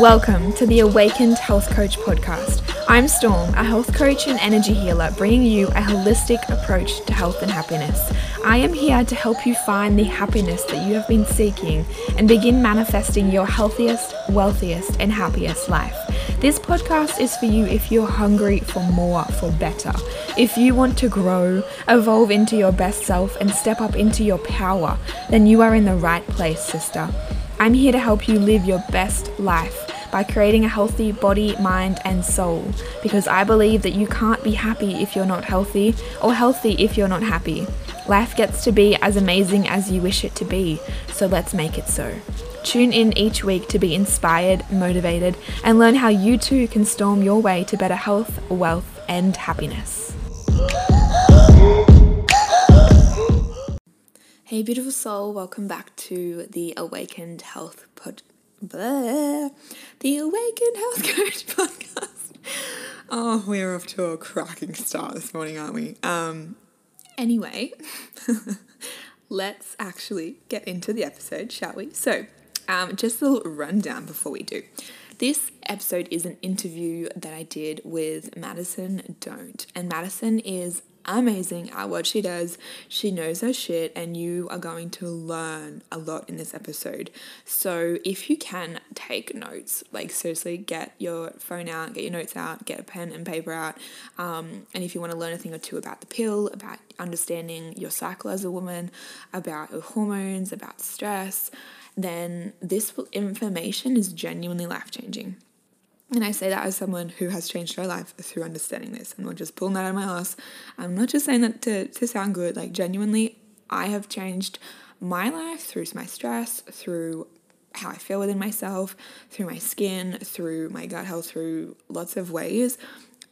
Welcome to the Awakened Health Coach podcast. I'm Storm, a health coach and energy healer, bringing you a holistic approach to health and happiness. I am here to help you find the happiness that you have been seeking and begin manifesting your healthiest, wealthiest, and happiest life. This podcast is for you if you're hungry for more, for better. If you want to grow, evolve into your best self, and step up into your power, then you are in the right place, sister. I'm here to help you live your best life by creating a healthy body, mind, and soul because I believe that you can't be happy if you're not healthy or healthy if you're not happy. Life gets to be as amazing as you wish it to be, so let's make it so. Tune in each week to be inspired, motivated, and learn how you too can storm your way to better health, wealth, and happiness. Hey, beautiful soul, welcome back to the Awakened Health Pod. Blah, the Awakened Health Coach podcast. Oh, we're off to a cracking start this morning, aren't we? Um, anyway, let's actually get into the episode, shall we? So, um, just a little rundown before we do. This episode is an interview that I did with Madison Don't, and Madison is amazing at what she does. She knows her shit, and you are going to learn a lot in this episode. So, if you can take notes, like seriously, get your phone out, get your notes out, get a pen and paper out. Um, and if you want to learn a thing or two about the pill, about understanding your cycle as a woman, about your hormones, about stress, then this information is genuinely life changing. And I say that as someone who has changed her life through understanding this. I'm not just pulling that out of my ass. I'm not just saying that to, to sound good. Like, genuinely, I have changed my life through my stress, through how I feel within myself, through my skin, through my gut health, through lots of ways,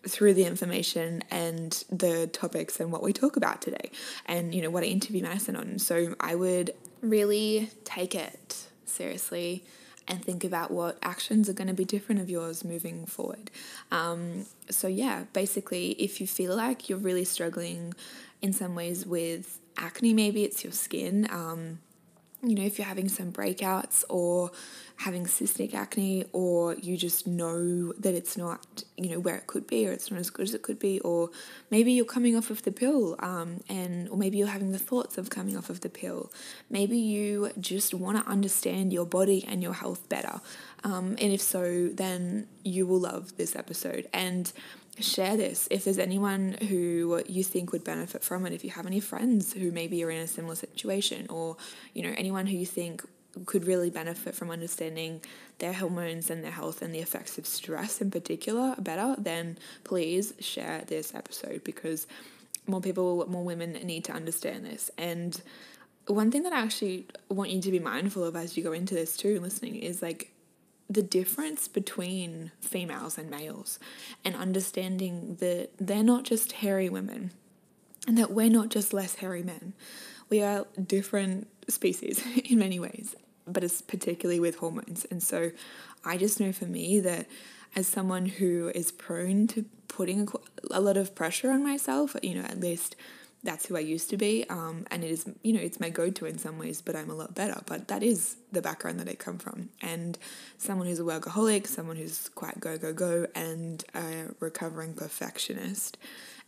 through the information and the topics and what we talk about today, and you know, what I interview Madison on. So I would really take it seriously and think about what actions are going to be different of yours moving forward. Um, so, yeah, basically, if you feel like you're really struggling in some ways with acne, maybe it's your skin. Um, you know, if you're having some breakouts or having cystic acne, or you just know that it's not, you know, where it could be, or it's not as good as it could be, or maybe you're coming off of the pill, um, and or maybe you're having the thoughts of coming off of the pill. Maybe you just want to understand your body and your health better, um, and if so, then you will love this episode and share this if there's anyone who you think would benefit from it if you have any friends who maybe are in a similar situation or you know anyone who you think could really benefit from understanding their hormones and their health and the effects of stress in particular better then please share this episode because more people more women need to understand this. And one thing that I actually want you to be mindful of as you go into this too listening is like the difference between females and males and understanding that they're not just hairy women and that we're not just less hairy men. We are different species in many ways, but it's particularly with hormones. And so I just know for me that as someone who is prone to putting a, lot of pressure on myself, you know, at least that's who I used to be. Um, and it is, you know, it's my go to in some ways, but I'm a lot better. But that is the background that I come from. And someone who's a workaholic, someone who's quite go, go, go, and a recovering perfectionist.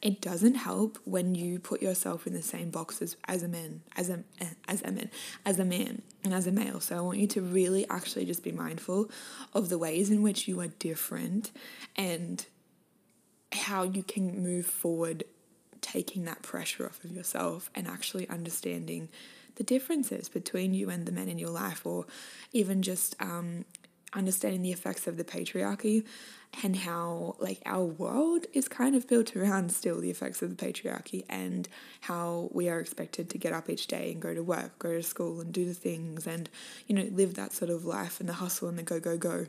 It doesn't help when you put yourself in the same boxes as a man, as a as a man, as a man, and as a male. So I want you to really actually just be mindful of the ways in which you are different and how you can move forward taking that pressure off of yourself and actually understanding the differences between you and the men in your life, or even just um, understanding the effects of the patriarchy and how like our world is kind of built around still the effects of the patriarchy and how we are expected to get up each day and go to work, go to school and do the things and you know live that sort of life and the hustle and the go go go.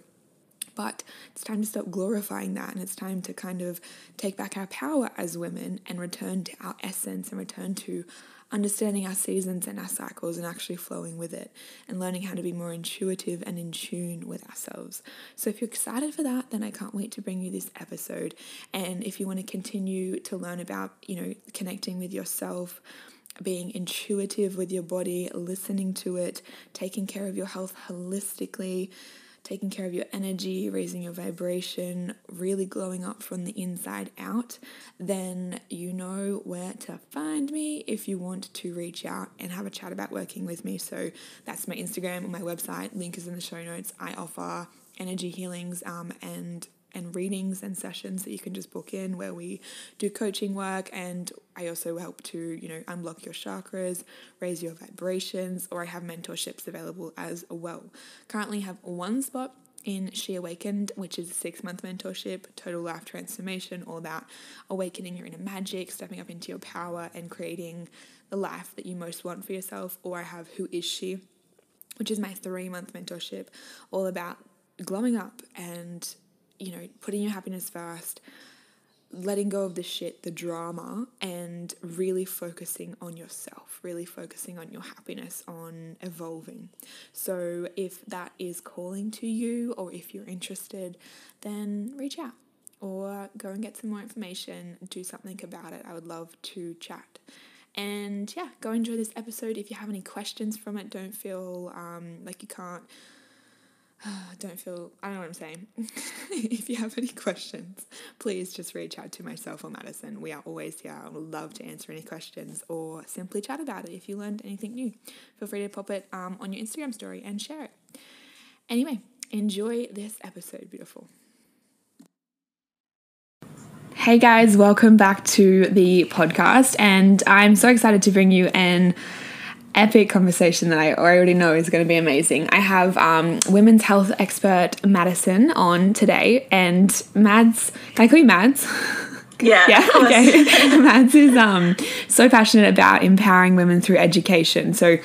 But it's time to stop glorifying that and it's time to kind of take back our power as women and return to our essence and return to understanding our seasons and our cycles and actually flowing with it and learning how to be more intuitive and in tune with ourselves. So, if you're excited for that, then I can't wait to bring you this episode. And if you want to continue to learn about, you know, connecting with yourself, being intuitive with your body, listening to it, taking care of your health holistically, taking care of your energy, raising your vibration, really glowing up from the inside out, then you know where to find me if you want to reach out and have a chat about working with me. So that's my Instagram and my website. Link is in the show notes. I offer energy healings um, and and readings and sessions that you can just book in where we do coaching work and I also help to, you know, unblock your chakras, raise your vibrations, or I have mentorships available as well. Currently have one spot in She Awakened, which is a six month mentorship, total life transformation, all that awakening your inner magic, stepping up into your power, and creating the life that you most want for yourself. Or I have Who Is She, which is my three month mentorship, all about glowing up and you know, putting your happiness first, letting go of the shit, the drama, and really focusing on yourself, really focusing on your happiness, on evolving. So, if that is calling to you, or if you're interested, then reach out or go and get some more information, do something about it. I would love to chat. And yeah, go enjoy this episode. If you have any questions from it, don't feel um, like you can't don't feel, I don't know what I'm saying. if you have any questions, please just reach out to myself or Madison. We are always here. I would love to answer any questions or simply chat about it. If you learned anything new, feel free to pop it um, on your Instagram story and share it. Anyway, enjoy this episode, beautiful. Hey guys, welcome back to the podcast, and I'm so excited to bring you an epic conversation that I already know is going to be amazing. I have um, women's health expert Madison on today, and Mads, can I call you Mads? Yeah. yeah. Okay. Mads is um, so passionate about empowering women through education. So,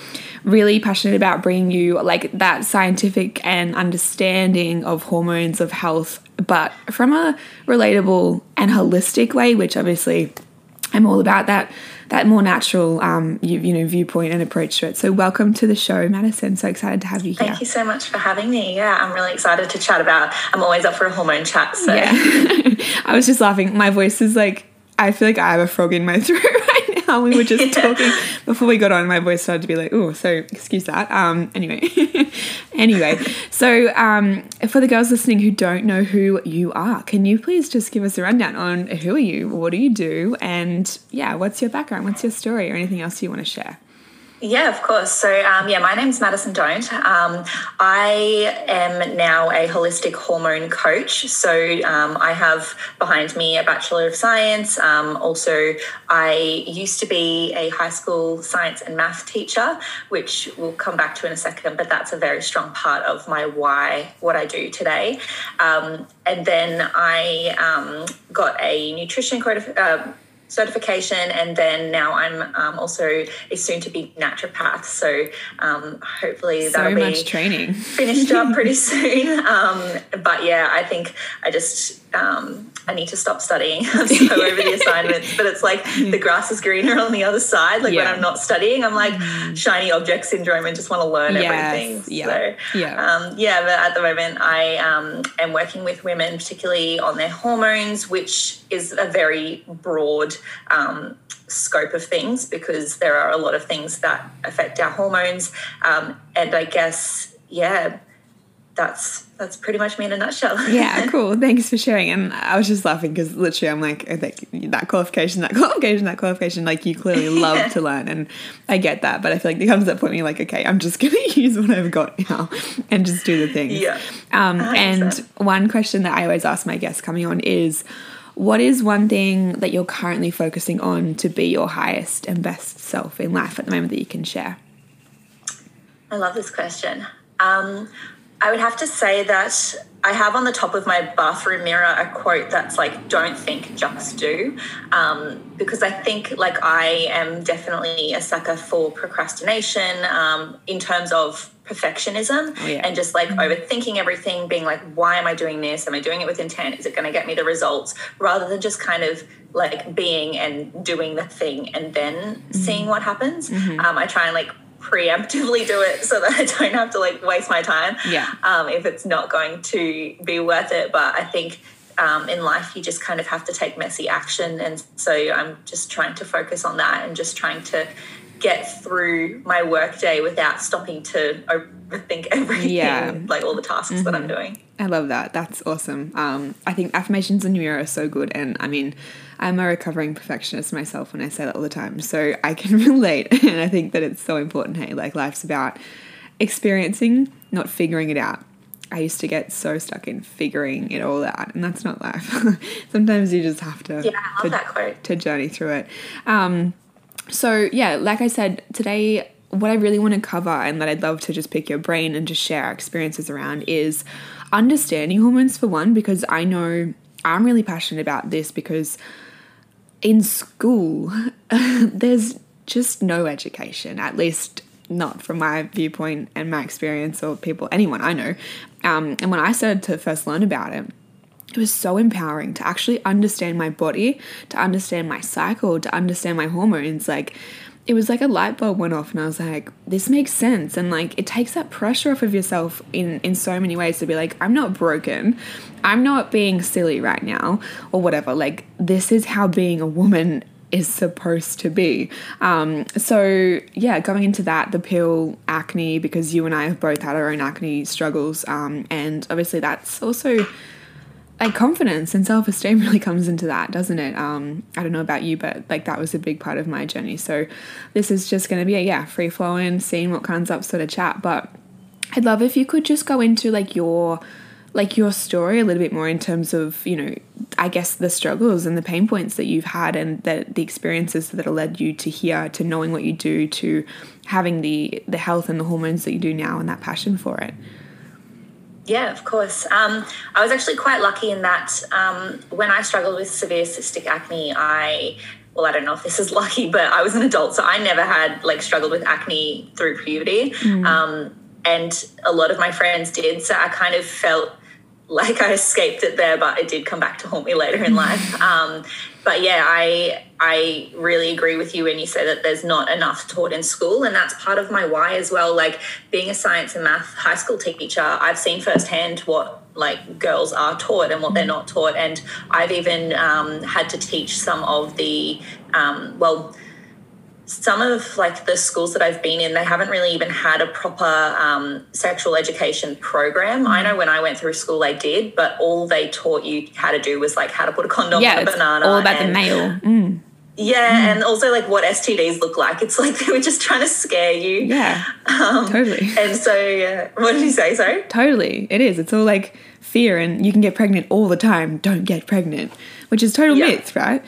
really passionate about bringing you like that scientific and understanding of hormones of health, but from a relatable and holistic way, which obviously I'm all about that that more natural, um, you, you, know, viewpoint and approach to it. So, welcome to the show, Madison. So excited to have you here. Thank you so much for having me. Yeah, I'm really excited to chat about. I'm always up for a hormone chat. So, yeah. I was just laughing. My voice is like I feel like I have a frog in my throat now. We were just talking before we got on. My voice started to be like, oh, so excuse that. Um, anyway, anyway. So, um, for the girls listening who don't know who you are, can you please just give us a rundown on who are you, what do you do, and yeah, what's your background, what's your story, or anything else you want to share? Yeah, of course. So, um, yeah, my name's Madison Don't. Um, I am now a holistic hormone coach. So, um, I have behind me a Bachelor of Science. Um, also, I used to be a high school science and math teacher, which we'll come back to in a second, but that's a very strong part of my why, what I do today. Um, and then I um, got a nutrition code. Uh, certification, and then now I'm um, also a soon-to-be naturopath. So um, hopefully so that'll much training finished up pretty soon. Um, but yeah, I think I just um, I need to stop studying. I'm so over the assignments, but it's like the grass is greener on the other side. Like yeah. when I'm not studying, I'm like mm. shiny object syndrome and just want to learn yes. everything. Yeah. So, yeah. Um, yeah, but at the moment, I um, am working with women, particularly on their hormones, which is a very broad um, scope of things because there are a lot of things that affect our hormones. Um, and I guess, yeah, that's that's pretty much me in a nutshell. yeah, cool. Thanks for sharing. And I was just laughing because literally I'm like, that qualification, that qualification, that qualification, like you clearly love to learn. And I get that. But I feel like there comes that point where you're like, okay, I'm just going to use what I've got now and just do the thing. Yeah. Um, and one question that I always ask my guests coming on is, what is one thing that you're currently focusing on to be your highest and best self in life at the moment that you can share? I love this question. Um, I would have to say that I have on the top of my bathroom mirror a quote that's like, don't think, just do. Um, because I think like I am definitely a sucker for procrastination um, in terms of perfectionism oh, yeah. and just like mm-hmm. overthinking everything, being like, why am I doing this? Am I doing it with intent? Is it going to get me the results? Rather than just kind of like being and doing the thing and then mm-hmm. seeing what happens. Mm-hmm. Um, I try and like preemptively do it so that I don't have to like waste my time. Yeah. Um, if it's not going to be worth it. But I think um, in life you just kind of have to take messy action. And so I'm just trying to focus on that and just trying to get through my workday without stopping to overthink everything, Yeah. like all the tasks that I'm doing. I love that. That's awesome. Um, I think affirmations in mirror are so good, and I mean, I'm a recovering perfectionist myself when I say that all the time, so I can relate. And I think that it's so important. Hey, like life's about experiencing, not figuring it out. I used to get so stuck in figuring it all out, and that's not life. Sometimes you just have to Yeah, I love to, that quote. to journey through it. Um, so yeah, like I said today, what I really want to cover and that I'd love to just pick your brain and just share experiences around is understanding hormones for one, because I know I'm really passionate about this because in school there's just no education, at least not from my viewpoint and my experience or people, anyone I know. Um, and when I started to first learn about it, it was so empowering to actually understand my body, to understand my cycle, to understand my hormones. Like, it was like a light bulb went off, and I was like, this makes sense. And like, it takes that pressure off of yourself in, in so many ways to be like, I'm not broken. I'm not being silly right now, or whatever. Like, this is how being a woman is supposed to be. Um, so yeah, going into that, the pill, acne, because you and I have both had our own acne struggles, um, and obviously that's also like confidence and self esteem really comes into that, doesn't it? Um, I don't know about you, but like that was a big part of my journey. So this is just going to be a yeah free flowing, seeing what comes up sort of chat. But I'd love if you could just go into like your like your story a little bit more in terms of you know I guess the struggles and the pain points that you've had and the the experiences that have led you to here to knowing what you do to having the the health and the hormones that you do now and that passion for it. Yeah, of course. Um, I was actually quite lucky in that um, when I struggled with severe cystic acne, I well, I don't know if this is lucky, but I was an adult, so I never had like struggled with acne through puberty. Um, and a lot of my friends did, so I kind of felt like I escaped it there, but it did come back to haunt me later in life. Um, but yeah, I I really agree with you when you say that there's not enough taught in school, and that's part of my why as well. Like being a science and math high school teacher, I've seen firsthand what like girls are taught and what they're not taught, and I've even um, had to teach some of the um, well some of like the schools that I've been in, they haven't really even had a proper um, sexual education program. I know when I went through school, they did, but all they taught you how to do was like how to put a condom Yeah, on a banana. all about the male. Mm, Yeah, and also like what STDs look like. It's like they were just trying to scare you. yeah, Um, totally. And so, uh, what did you say? Sorry. Totally, it is. It's all like fear, and you can get pregnant all the time. Don't get pregnant, which is total Yeah. myth, right?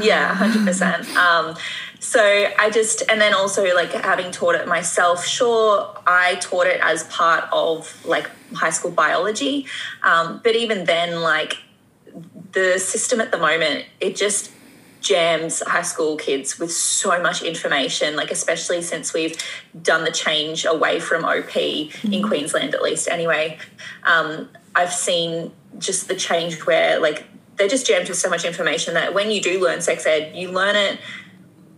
Yeah, hundred percent. Um, so I just, and then also like having taught it myself. Sure, I taught it as part of like high school biology, um, but even then, like the system at the moment, it just jams high school kids with so much information like especially since we've done the change away from op in queensland at least anyway um, i've seen just the change where like they're just jammed with so much information that when you do learn sex ed you learn it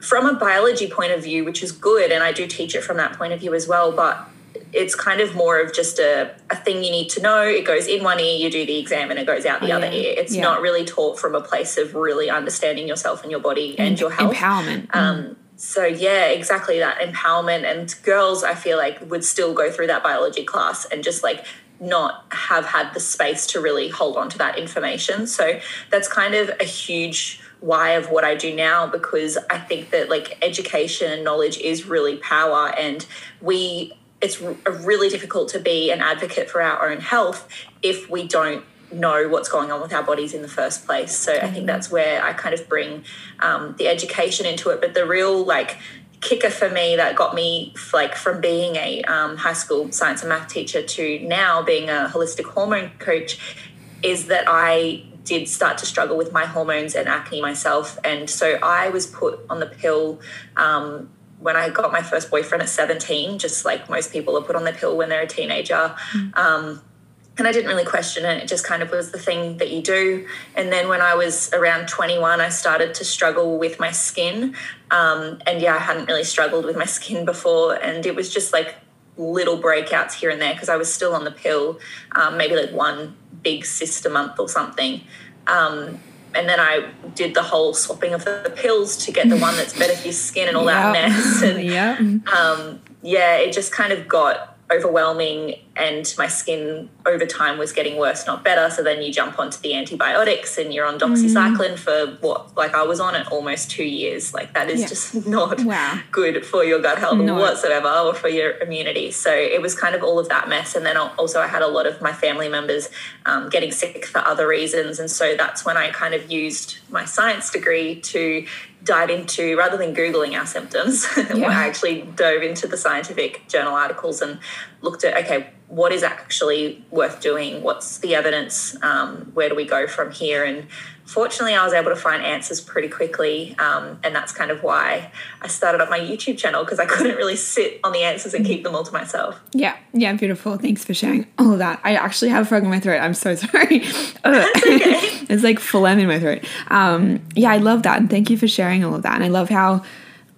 from a biology point of view which is good and i do teach it from that point of view as well but it's kind of more of just a, a thing you need to know. It goes in one ear, you do the exam, and it goes out the Oh, other ear. It's Yeah. not really taught from a place of really understanding yourself and your body and your health. Empowerment. Um, so yeah, exactly that empowerment. And girls, I feel like would still go through that biology class and just like not have had the space to really hold on to that information. So that's kind of a huge why of what I do now because I think that like education and knowledge is really power and we it's r- really difficult to be an advocate for our own health if we don't know what's going on with our bodies in the first place. So I think that's where I kind of bring um, the education into it. But the real like kicker for me that got me like from being a um, high school science and math teacher to now being a holistic hormone coach is that I did start to struggle with my hormones and acne myself. And so I was put on the pill um, when I got my first boyfriend at 17, just like most people are put on the pill when they're a teenager. Um, and I didn't really question it. It just kind of was the thing that you do. And then when I was around 21, I started to struggle with my skin. Um, and yeah, I hadn't really struggled with my skin before. And it was just like little breakouts here and there because I was still on the pill, um, maybe like one big sister month or something. Um, and then I did the whole swapping of the pills to get the one that's better for your skin and all that mess. And yeah. um, yeah, it just kind of got overwhelming, and my skin over time was getting worse, not better. So then you jump onto the antibiotics, and you're on doxycycline for what? Like I was on it almost two years. Like that is Yeah. just not Wow. good for your gut health No. whatsoever, or for your immunity. So it was kind of all of that mess, and then also I had a lot of my family members um, getting sick for other reasons, and so that's when I kind of used my science degree to dive into rather than googling our symptoms Yeah. i actually dove into the scientific journal articles and looked at okay what is actually worth doing what's the evidence um, where do we go from here and fortunately i was able to find answers pretty quickly um, and that's kind of why i started up my youtube channel because i couldn't really sit on the answers and keep them all to myself Yeah, yeah, beautiful. Thanks for sharing all of that. I actually have a frog in my throat. I'm so sorry. Ugh. it's like phlegm in my throat. Um, yeah, I love that, and thank you for sharing all of that. And I love how,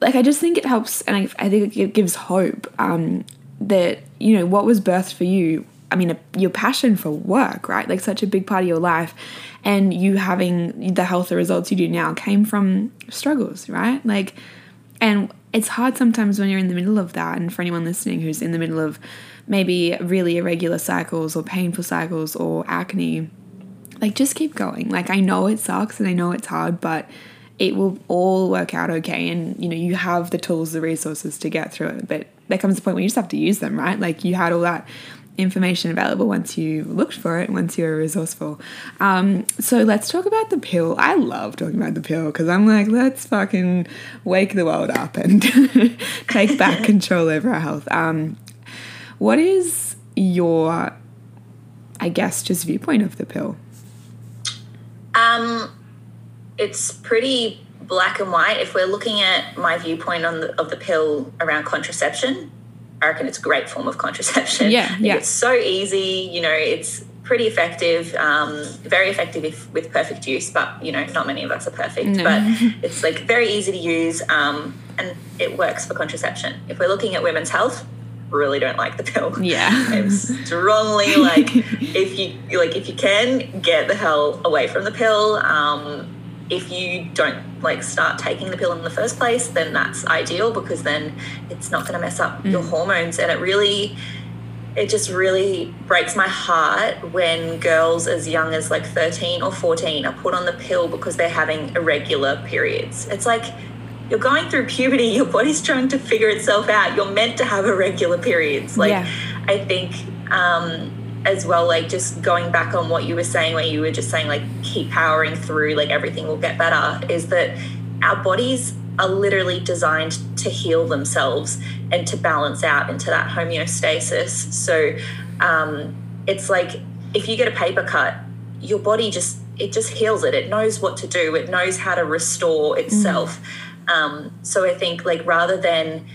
like, I just think it helps, and I, I think it gives hope um, that you know what was birthed for you. I mean, a, your passion for work, right? Like such a big part of your life, and you having the health results you do now came from struggles, right? Like and it's hard sometimes when you're in the middle of that. And for anyone listening who's in the middle of maybe really irregular cycles or painful cycles or acne, like just keep going. Like I know it sucks and I know it's hard, but it will all work out okay. And you know, you have the tools, the resources to get through it. But there comes a point where you just have to use them, right? Like you had all that information available once you looked for it, once you were resourceful. Um, so let's talk about the pill. I love talking about the pill because I'm like, let's fucking wake the world up and take back control over our health. Um, what is your, I guess, just viewpoint of the pill? Um, it's pretty black and white. If we're looking at my viewpoint on the, of the pill around contraception, I reckon it's a great form of contraception. Yeah, yeah. It's so easy. You know, it's pretty effective. Um, very effective if, with perfect use, but you know, not many of us are perfect. No. But it's like very easy to use, um, and it works for contraception. If we're looking at women's health, really don't like the pill. Yeah. I'm strongly like if you like if you can get the hell away from the pill. Um, if you don't like start taking the pill in the first place, then that's ideal because then it's not going to mess up your hormones. And it really, it just really breaks my heart when girls as young as like 13 or 14 are put on the pill because they're having irregular periods. It's like you're going through puberty, your body's trying to figure itself out. You're meant to have irregular periods. Like, Yeah. I think um, as well, like just going back on what you were saying, where you were just saying, like, keep powering through, like, everything will get better, is that our bodies are literally designed to heal themselves and to balance out into that homeostasis. So um, it's like if you get a paper cut, your body just it just heals it. It knows what to do. It knows how to restore itself. Um, so I think like rather than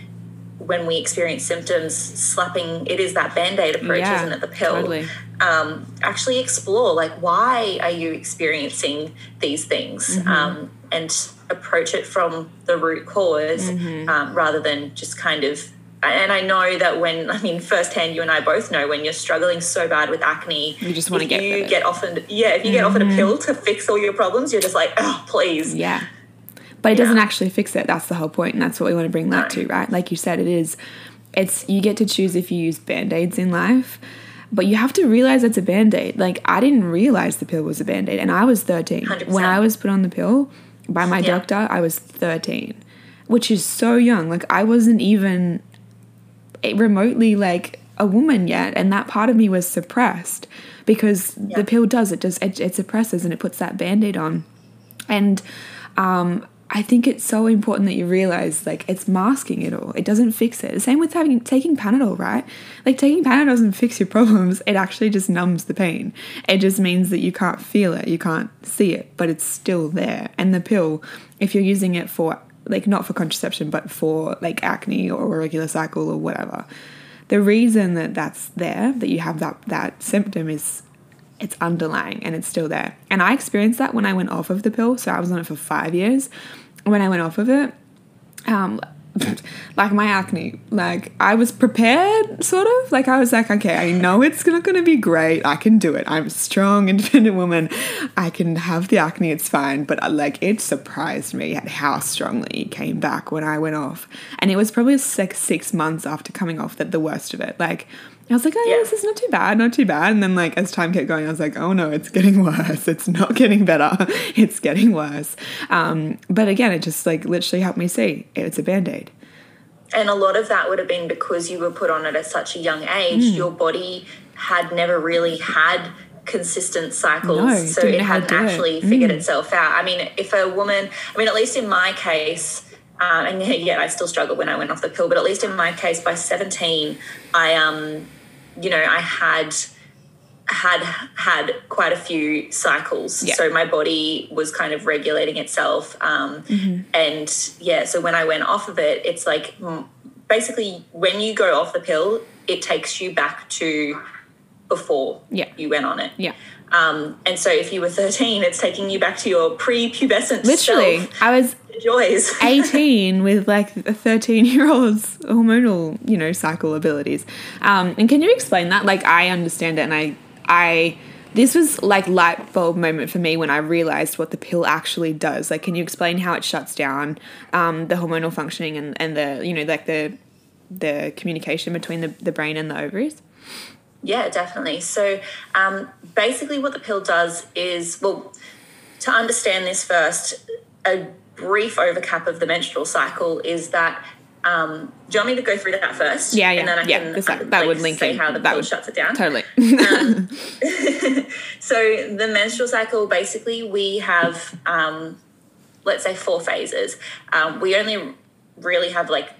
when we experience symptoms, slapping it is that band aid approach, Yeah, isn't it? The pill. totally. Um, actually explore like why are you experiencing these things, Mm-hmm. um, and approach it from the root because Mm-hmm. um, rather than just kind of. And I know that when I mean firsthand, you and I both know when you're struggling so bad with acne, You just wanna get rid you get offered yeah, if you get offered a pill to fix all your problems, you're just like, oh please, Yeah. But it doesn't actually fix it. That's the whole point, and that's what we want to bring that to, right? Like you said, it is. It's you get to choose if you use band aids in life, but you have to realize it's a band aid. Like I didn't realize the pill was a band aid, and I was thirteen 100%. when I was put on the pill by my Yeah. doctor. I was thirteen, which is so young. Like I wasn't even remotely like a woman yet, and that part of me was suppressed because the pill does it. Just it, it suppresses and it puts that band aid on. And um, I think it's so important that you realize like it's masking it all. It doesn't fix it. The same with having taking Panadol, right? Like taking Panadol doesn't fix your problems. It actually just numbs the pain. It just means that you can't feel it, you can't see it, but it's still there. And the pill, if you're using it for like not for contraception, but for like acne or irregular cycle or whatever, the reason that that's there, that you have that that symptom is it's underlying and it's still there. And I experienced that when I went off of the pill. So I was on it for five years. When I went off of it, um, like my acne. Like I was prepared, sort of. Like I was like, okay, I know it's not going to be great. I can do it. I'm a strong, independent woman. I can have the acne. It's fine. But uh, like it surprised me at how strongly it came back when I went off, and it was probably like six months after coming off that the worst of it. Like I was like, oh, yeah. this is not too bad, not too bad. And then, like, as time kept going, I was like, oh no, it's getting worse. It's not getting better. It's getting worse. Um, but again, it just like literally helped me see it's a band aid. And a lot of that would have been because you were put on it at such a young age. Mm. Your body had never really had consistent cycles. No, so it hadn't actually it. figured mm. itself out. I mean, if a woman, I mean, at least in my case, um, and yet I still struggled when I went off the pill, but at least in my case, by 17, I um, you know, I had had had quite a few cycles yeah. so my body was kind of regulating itself um, mm-hmm. and yeah so when i went off of it it's like basically when you go off the pill it takes you back to before yeah. you went on it yeah um, and so if you were 13 it's taking you back to your pre-pubescent literally self. i was joys. 18 with like a 13 year old's hormonal, you know, cycle abilities. Um, and can you explain that? Like, I understand it and I, I, this was like light bulb moment for me when I realized what the pill actually does. Like, can you explain how it shuts down um, the hormonal functioning and, and the, you know, like the, the communication between the, the brain and the ovaries? Yeah, definitely. So um, basically, what the pill does is, well, to understand this first, a brief overcap of the menstrual cycle is that um, do you want me to go through that first? Yeah, yeah, and then I yeah. Can, that, that like, would link say how the that would, shuts it down. Totally. um, so the menstrual cycle, basically, we have um, let's say four phases. Um, we only really have like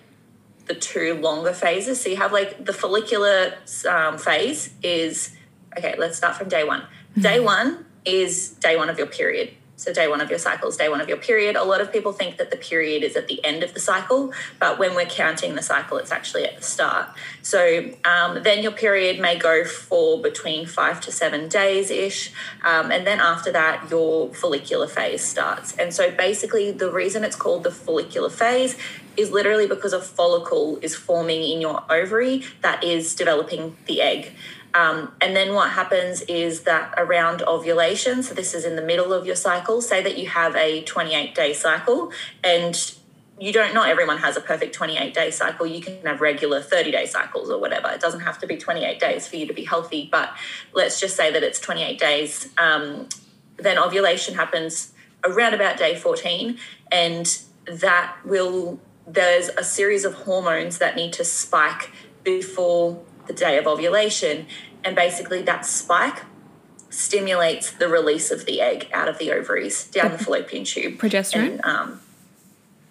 the two longer phases. So you have like the follicular um, phase is okay. Let's start from day one. Day mm-hmm. one is day one of your period. So, day one of your cycle is day one of your period. A lot of people think that the period is at the end of the cycle, but when we're counting the cycle, it's actually at the start. So, um, then your period may go for between five to seven days ish. Um, and then after that, your follicular phase starts. And so, basically, the reason it's called the follicular phase is literally because a follicle is forming in your ovary that is developing the egg. Um, and then what happens is that around ovulation, so this is in the middle of your cycle, say that you have a 28 day cycle and you don't not everyone has a perfect 28 day cycle. You can have regular 30 day cycles or whatever. It doesn't have to be 28 days for you to be healthy but let's just say that it's 28 days. Um, then ovulation happens around about day 14 and that will there's a series of hormones that need to spike before the day of ovulation. And basically, that spike stimulates the release of the egg out of the ovaries down the fallopian tube. Progesterone? And, um,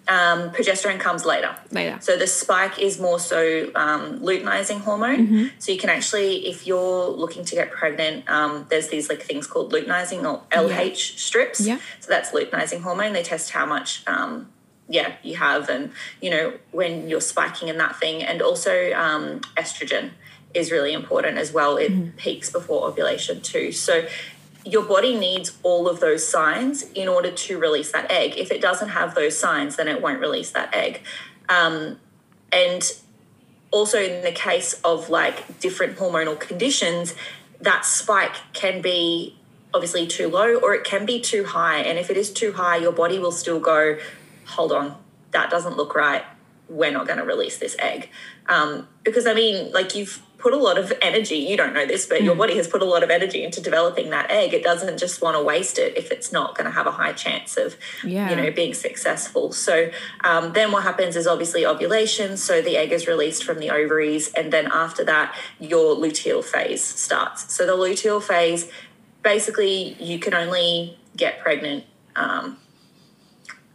um, progesterone comes later. Later. So the spike is more so um, luteinizing hormone. Mm-hmm. So you can actually, if you're looking to get pregnant, um, there's these like things called luteinizing or LH yeah. strips. Yeah. So that's luteinizing hormone. They test how much um, yeah you have and you know when you're spiking in that thing and also um, estrogen is really important as well. It mm. peaks before ovulation too. So your body needs all of those signs in order to release that egg. If it doesn't have those signs, then it won't release that egg. Um, and also, in the case of like different hormonal conditions, that spike can be obviously too low or it can be too high. And if it is too high, your body will still go, hold on, that doesn't look right. We're not going to release this egg. Um, because I mean, like you've put a lot of energy you don't know this but mm. your body has put a lot of energy into developing that egg it doesn't just want to waste it if it's not going to have a high chance of yeah. you know being successful so um, then what happens is obviously ovulation so the egg is released from the ovaries and then after that your luteal phase starts so the luteal phase basically you can only get pregnant um,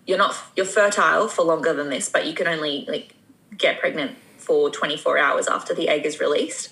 you're not you're fertile for longer than this but you can only like get pregnant for 24 hours after the egg is released.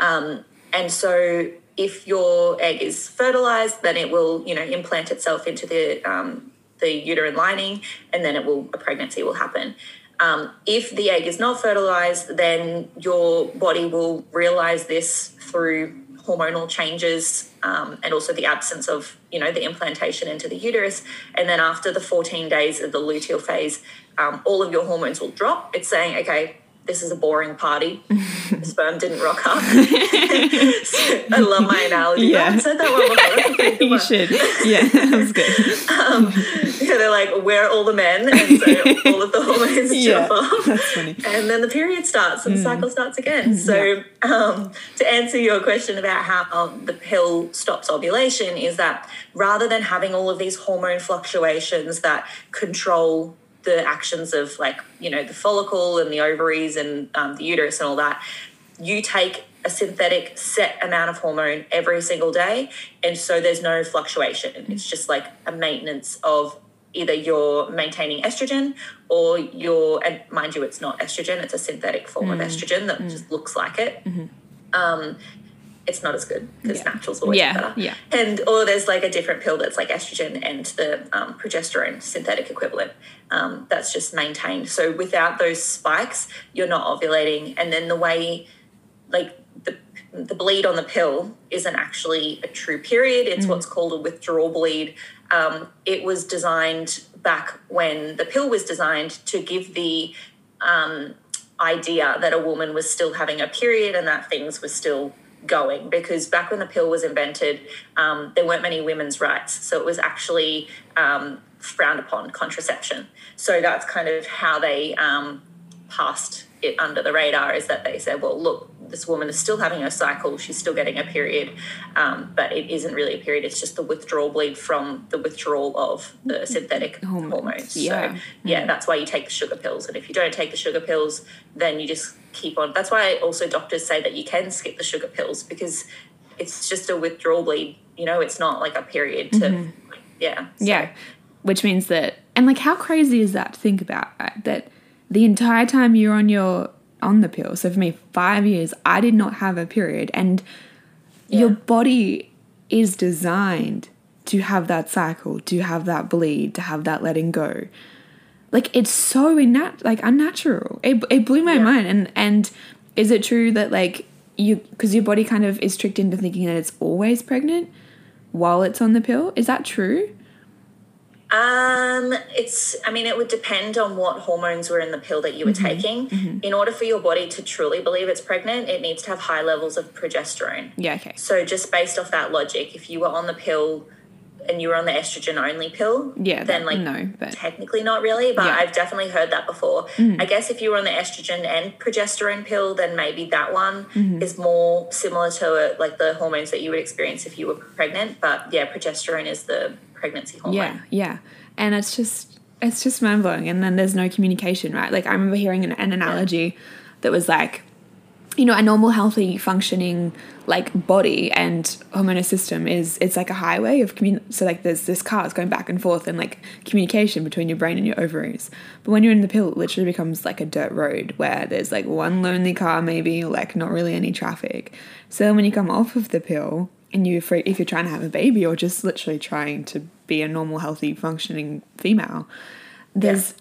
Um, and so if your egg is fertilized, then it will, you know, implant itself into the um, the uterine lining, and then it will a pregnancy will happen. Um, if the egg is not fertilized, then your body will realize this through hormonal changes um, and also the absence of you know the implantation into the uterus. And then after the 14 days of the luteal phase um, all of your hormones will drop. It's saying okay this is a boring party. the sperm didn't rock up. so I love my analogy. Yeah. I haven't said that one before. That's a pretty you should. Yeah, that was good. Um, yeah, they're like, where are all the men? And so all of the hormones Yeah, jump off. that's funny. And then the period starts and the cycle starts again. So, um, to answer your question about how um, the pill stops ovulation, is that rather than having all of these hormone fluctuations that control the actions of, like, you know, the follicle and the ovaries and um, the uterus and all that, you take a synthetic set amount of hormone every single day. And so there's no fluctuation. It's just like a maintenance of either you're maintaining estrogen or you're, and mind you, it's not estrogen, it's a synthetic form of estrogen that just looks like it. Um, it's not as good because Yeah. natural's always Yeah, better. yeah. And or there's like a different pill that's like estrogen and the um, progesterone synthetic equivalent um, that's just maintained. So without those spikes, you're not ovulating. And then the way, like the the bleed on the pill isn't actually a true period. It's what's called a withdrawal bleed. Um, it was designed back when the pill was designed to give the um, idea that a woman was still having a period and that things were still going because back when the pill was invented um, there weren't many women's rights. So it was actually um, frowned upon contraception. So that's kind of how they um, passed it under the radar is that they said well look this woman is still having her cycle. She's still getting a period. Um, but it isn't really a period. It's just the withdrawal bleed from the withdrawal of the synthetic Hormones, hormones, yeah. so yeah that's why you take the sugar pills. And if you don't take the sugar pills then you just keep on that's why also doctors say that you can skip the sugar pills because it's just a withdrawal bleed you know it's not like a period to mm-hmm. yeah so- Yeah. Which means that, and like, how crazy is that to think about? Right? That the entire time you're on your on the pill. So for me, five years, I did not have a period, and your body is designed to have that cycle, to have that bleed, to have that letting go. Like it's so innat- like unnatural. It it blew my Yeah. mind. And and is it true that like you because your body kind of is tricked into thinking that it's always pregnant while it's on the pill? Is that true? Um, it's, I mean, it would depend on what hormones were in the pill that you were taking. In order for your body to truly believe it's pregnant, it needs to have high levels of progesterone. Yeah. Okay. So, just based off that logic, if you were on the pill and you were on the estrogen only pill, Yeah, then like no, but- technically not really, but Yeah. I've definitely heard that before. I guess if you were on the estrogen and progesterone pill, then maybe that one Mm-hmm. is more similar to uh, like the hormones that you would experience if you were pregnant. But yeah, progesterone is the pregnancy hormone. Yeah, yeah. And it's just it's just mind blowing. And then there's no communication, right? Like I remember hearing an, an analogy that was like, you know, a normal, healthy, functioning like body and hormonal system is it's like a highway of commun. So like there's this cars going back and forth and like communication between your brain and your ovaries. But when you're in the pill, it literally becomes like a dirt road where there's like one lonely car, maybe like not really any traffic. So when you come off of the pill and you afraid if you're trying to have a baby or just literally trying to be a normal, healthy, functioning female, there's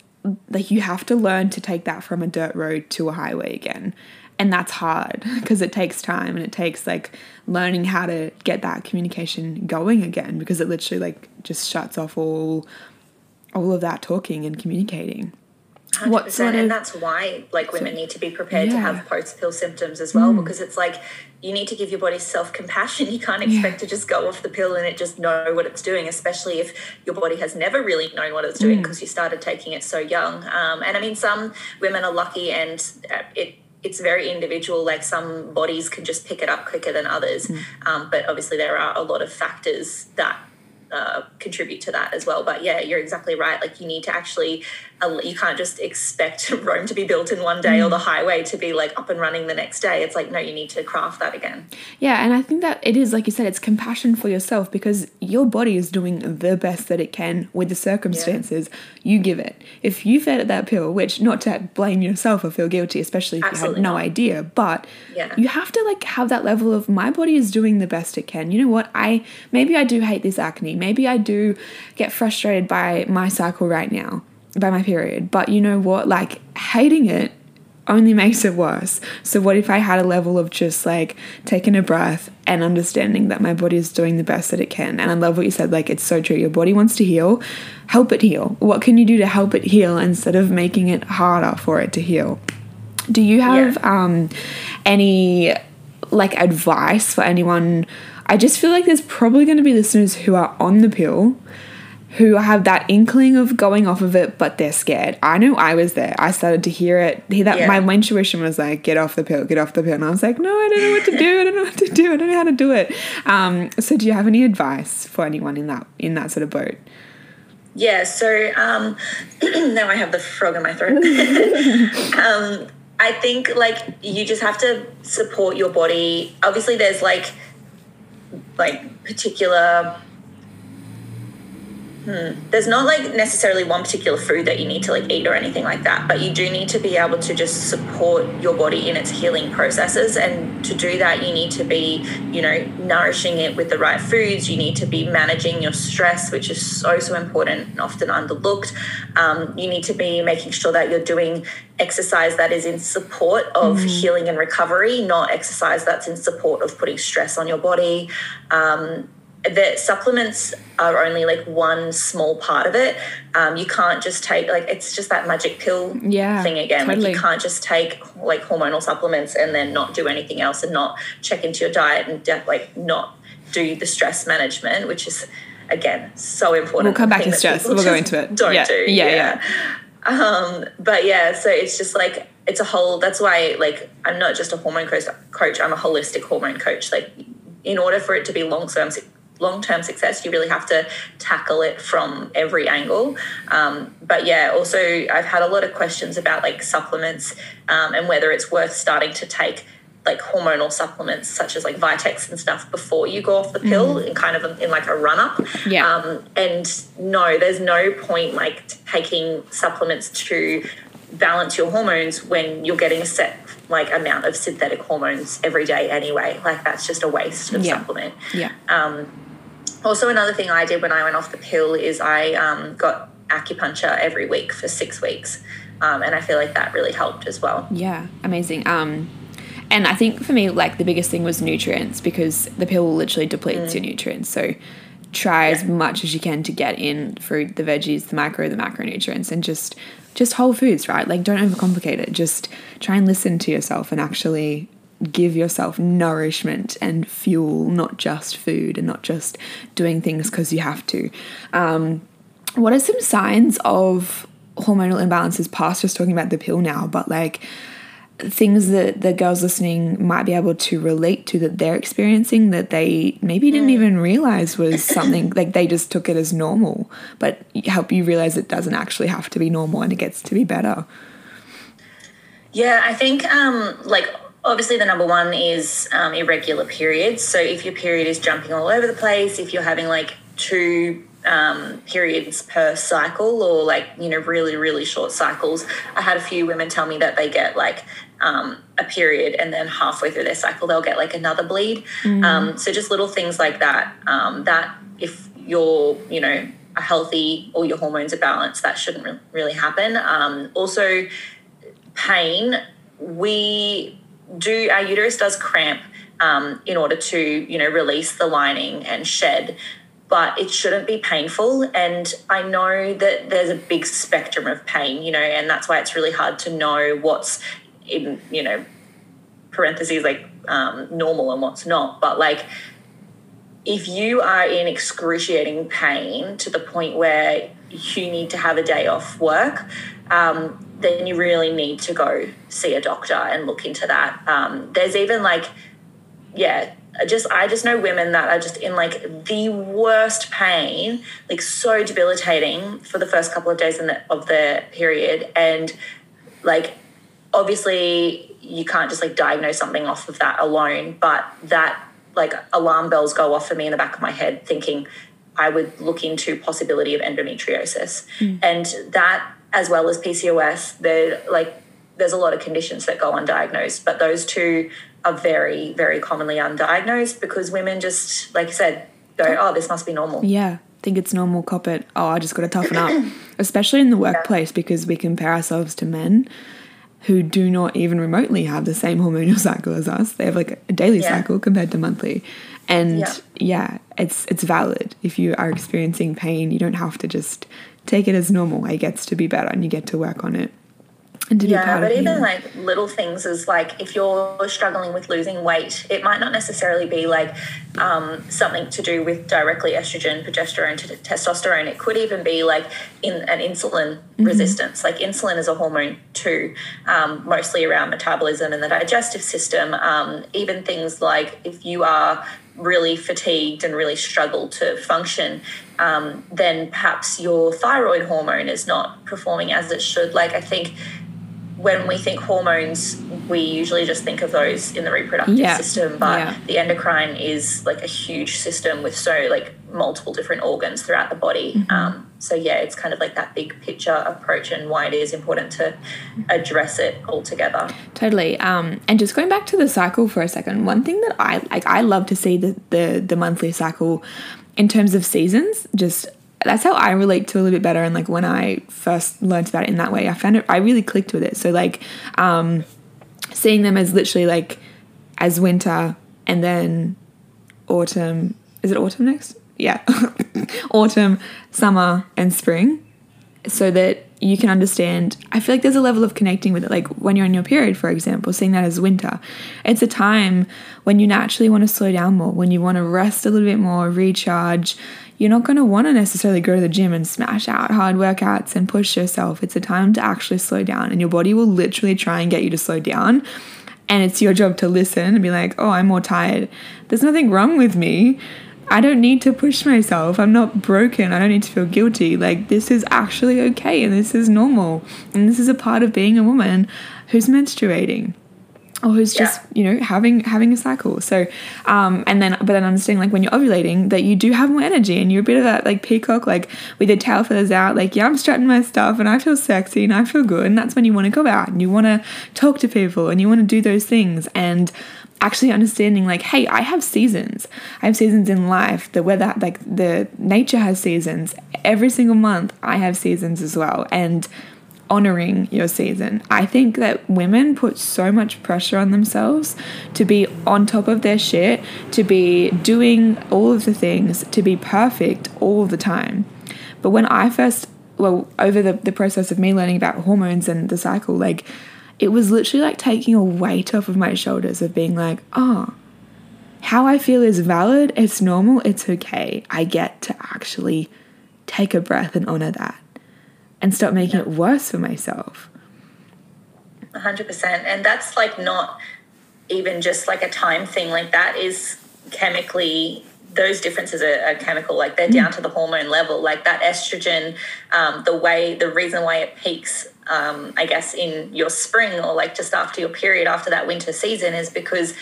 like you have to learn to take that from a dirt road to a highway again. And that's hard because it takes time and it takes like learning how to get that communication going again because it literally like just shuts off all all of that talking and communicating. What 100%, sort of- and that's why like women need to be prepared to Yeah. Mm. have post pill symptoms as well because it's like you need to give your body self compassion you can't expect to just go off the pill and it just know what it's doing especially if your body has never really known what it's doing Mm. because you started taking it so young um, and i mean some women are lucky and uh, it it's very individual like some bodies can just pick it up quicker than others Mm. um, but obviously there are a lot of factors that uh, contribute to that as well. But yeah, you're exactly right. Like you need to actually, uh, you can't just expect Rome to be built in one day or the highway to be like up and running the next day. It's like, no, you need to craft that again. Yeah, and I think that it is, like you said, it's compassion for yourself because your body is doing the best that it can with the circumstances you give it. If you fed it that pill, which not to blame yourself or feel guilty, especially if Absolutely you had no not. idea, but Yeah. you have to like have that level of my body is doing the best it can. You know what? I maybe I do hate this acne. Maybe I do get frustrated by my cycle right now, by my period. But you know what? Like hating it only makes it worse. So, what if I had a level of just like taking a breath and understanding that my body is doing the best that it can? And I love what you said, like, it's so true. Your body wants to heal, help it heal. What can you do to help it heal instead of making it harder for it to heal? Do you have yeah. um, any like advice for anyone? I just feel like there's probably going to be listeners who are on the pill who have that inkling of going off of it, but they're scared. I know I was there. I started to hear it. That yeah. my intuition was like, "Get off the pill, get off the pill," and I was like, "No, I don't know what to do. I don't know what to do. I don't know how to do it." Um, so, do you have any advice for anyone in that in that sort of boat? Yeah. So um, now I have the frog in my throat. um, I think like you just have to support your body. Obviously, there's like like particular Hmm. There's not like necessarily one particular food that you need to like eat or anything like that, but you do need to be able to just support your body in its healing processes. And to do that, you need to be, you know, nourishing it with the right foods. You need to be managing your stress, which is so, so important and often underlooked. Um, you need to be making sure that you're doing exercise that is in support of mm-hmm. healing and recovery, not exercise that's in support of putting stress on your body. Um, the supplements are only like one small part of it. Um, you can't just take like it's just that magic pill yeah, thing again. Totally. Like you can't just take like hormonal supplements and then not do anything else and not check into your diet and de- like not do the stress management, which is again so important. We'll come back to stress. We'll go into it. Don't yeah. do. Yeah, yeah. yeah. Um, but yeah, so it's just like it's a whole. That's why like I'm not just a hormone coach. I'm a holistic hormone coach. Like in order for it to be long term long term success, you really have to tackle it from every angle. Um, but yeah, also, I've had a lot of questions about like supplements um, and whether it's worth starting to take like hormonal supplements such as like Vitex and stuff before you go off the pill mm. and kind of in like a run up. Yeah. Um, and no, there's no point like taking supplements to balance your hormones when you're getting a set like amount of synthetic hormones every day anyway. Like that's just a waste of yeah. supplement. Yeah. Um, also, another thing I did when I went off the pill is I um, got acupuncture every week for six weeks. Um, and I feel like that really helped as well. Yeah, amazing. Um, and I think for me, like the biggest thing was nutrients because the pill literally depletes mm. your nutrients. So try yeah. as much as you can to get in fruit, the veggies, the micro, the macronutrients, and just just whole foods, right? Like don't overcomplicate it. Just try and listen to yourself and actually give yourself nourishment and fuel, not just food and not just doing things because you have to. Um, what are some signs of hormonal imbalances past just talking about the pill now, but like things that the girls listening might be able to relate to that they're experiencing that they maybe didn't mm. even realize was something like they just took it as normal, but help you realize it doesn't actually have to be normal and it gets to be better. Yeah, I think um, like Obviously, the number one is um, irregular periods. So, if your period is jumping all over the place, if you're having like two um, periods per cycle or like, you know, really, really short cycles, I had a few women tell me that they get like um, a period and then halfway through their cycle, they'll get like another bleed. Mm. so, just little things like that, um, that if you're, you know, a healthy or your hormones are balanced, that shouldn't re- really happen. Um, also, pain. We do our uterus does cramp um, in order to you know release the lining and shed but it shouldn't be painful and i know that there's a big spectrum of pain you know and that's why it's really hard to know what's in you know parentheses like um, normal and what's not but like if you are in excruciating pain to the point where you need to have a day off work um, then you really need to go see a doctor and look into that. Um, there's even like, yeah, just I just know women that are just in like the worst pain, like so debilitating for the first couple of days in the, of the period, and like obviously you can't just like diagnose something off of that alone, but that like alarm bells go off for me in the back of my head, thinking I would look into possibility of endometriosis, mm. and that as well as PCOS, there like there's a lot of conditions that go undiagnosed, but those two are very, very commonly undiagnosed because women just, like you said, go, oh, this must be normal. Yeah. Think it's normal, cop it. Oh, I just got to toughen up. Especially in the workplace yeah. because we compare ourselves to men who do not even remotely have the same hormonal cycle as us. They have like a daily Yeah. cycle compared to monthly. And Yeah. yeah, it's it's valid. If you are experiencing pain, you don't have to just take it as normal. It gets to be better and you get to work on it. Yeah, but even like little things is like if you're struggling with losing weight, it might not necessarily be like um, something to do with directly estrogen, progesterone, t- testosterone. It could even be like in an insulin resistance. Like insulin is a hormone too, um, mostly around metabolism and the digestive system. Um, even things like if you are really fatigued and really struggle to function, um, then perhaps your thyroid hormone is not performing as it should. Like I think when we think hormones, we usually just think of those in the reproductive Yeah. system, but Yeah. the endocrine is like a huge system with so like multiple different organs throughout the body. Mm-hmm. Um, so yeah, it's kind of like that big picture approach and why it is important to address it altogether. Totally. Um, and just going back to the cycle for a second, one thing that I like, I love to see the the, the monthly cycle in terms of seasons. Just that's how I relate to a little bit better. And like when I first learned about it in that way, I found it. I really clicked with it. So like, um, seeing them as literally like as winter and then autumn. Is it autumn next? Yeah, autumn, summer, and spring so that you can understand. I feel like there's a level of connecting with it. Like when you're on your period, for example, seeing that as winter, it's a time when you naturally want to slow down more, when you want to rest a little bit more, recharge. You're not going to want to necessarily go to the gym and smash out hard workouts and push yourself. It's a time to actually slow down, and your body will literally try and get you to slow down. And it's your job to listen and be like, oh, I'm more tired. There's nothing wrong with me. I don't need to push myself. I'm not broken. I don't need to feel guilty. Like, this is actually okay and this is normal. And this is a part of being a woman who's menstruating or who's just, Yeah. you know, having having a cycle. So, um, and then, but then understanding like when you're ovulating that you do have more energy and you're a bit of that like peacock, like with your tail feathers out, like, yeah, I'm strutting my stuff and I feel sexy and I feel good. And that's when you want to go out and you want to talk to people and you want to do those things. And actually understanding like hey i have seasons i have seasons in life the weather like the nature has seasons every single month i have seasons as well and honoring your season. I think that women put so much pressure on themselves to be on top of their shit to be doing all of the things to be perfect all the time. But when i first well over the, the process of me learning about hormones and the cycle like it was literally like taking a weight off of my shoulders of being like, oh, how I feel is valid, it's normal, it's okay. I get to actually take a breath and honor that and stop making it worse for myself. 100% and that's like not even just like a time thing. Like that is chemically those differences are, are chemical. Like they're down to the hormone level. Like that estrogen um, the way the reason why it peaks um, i guess in your spring or like just after your period after that winter season is because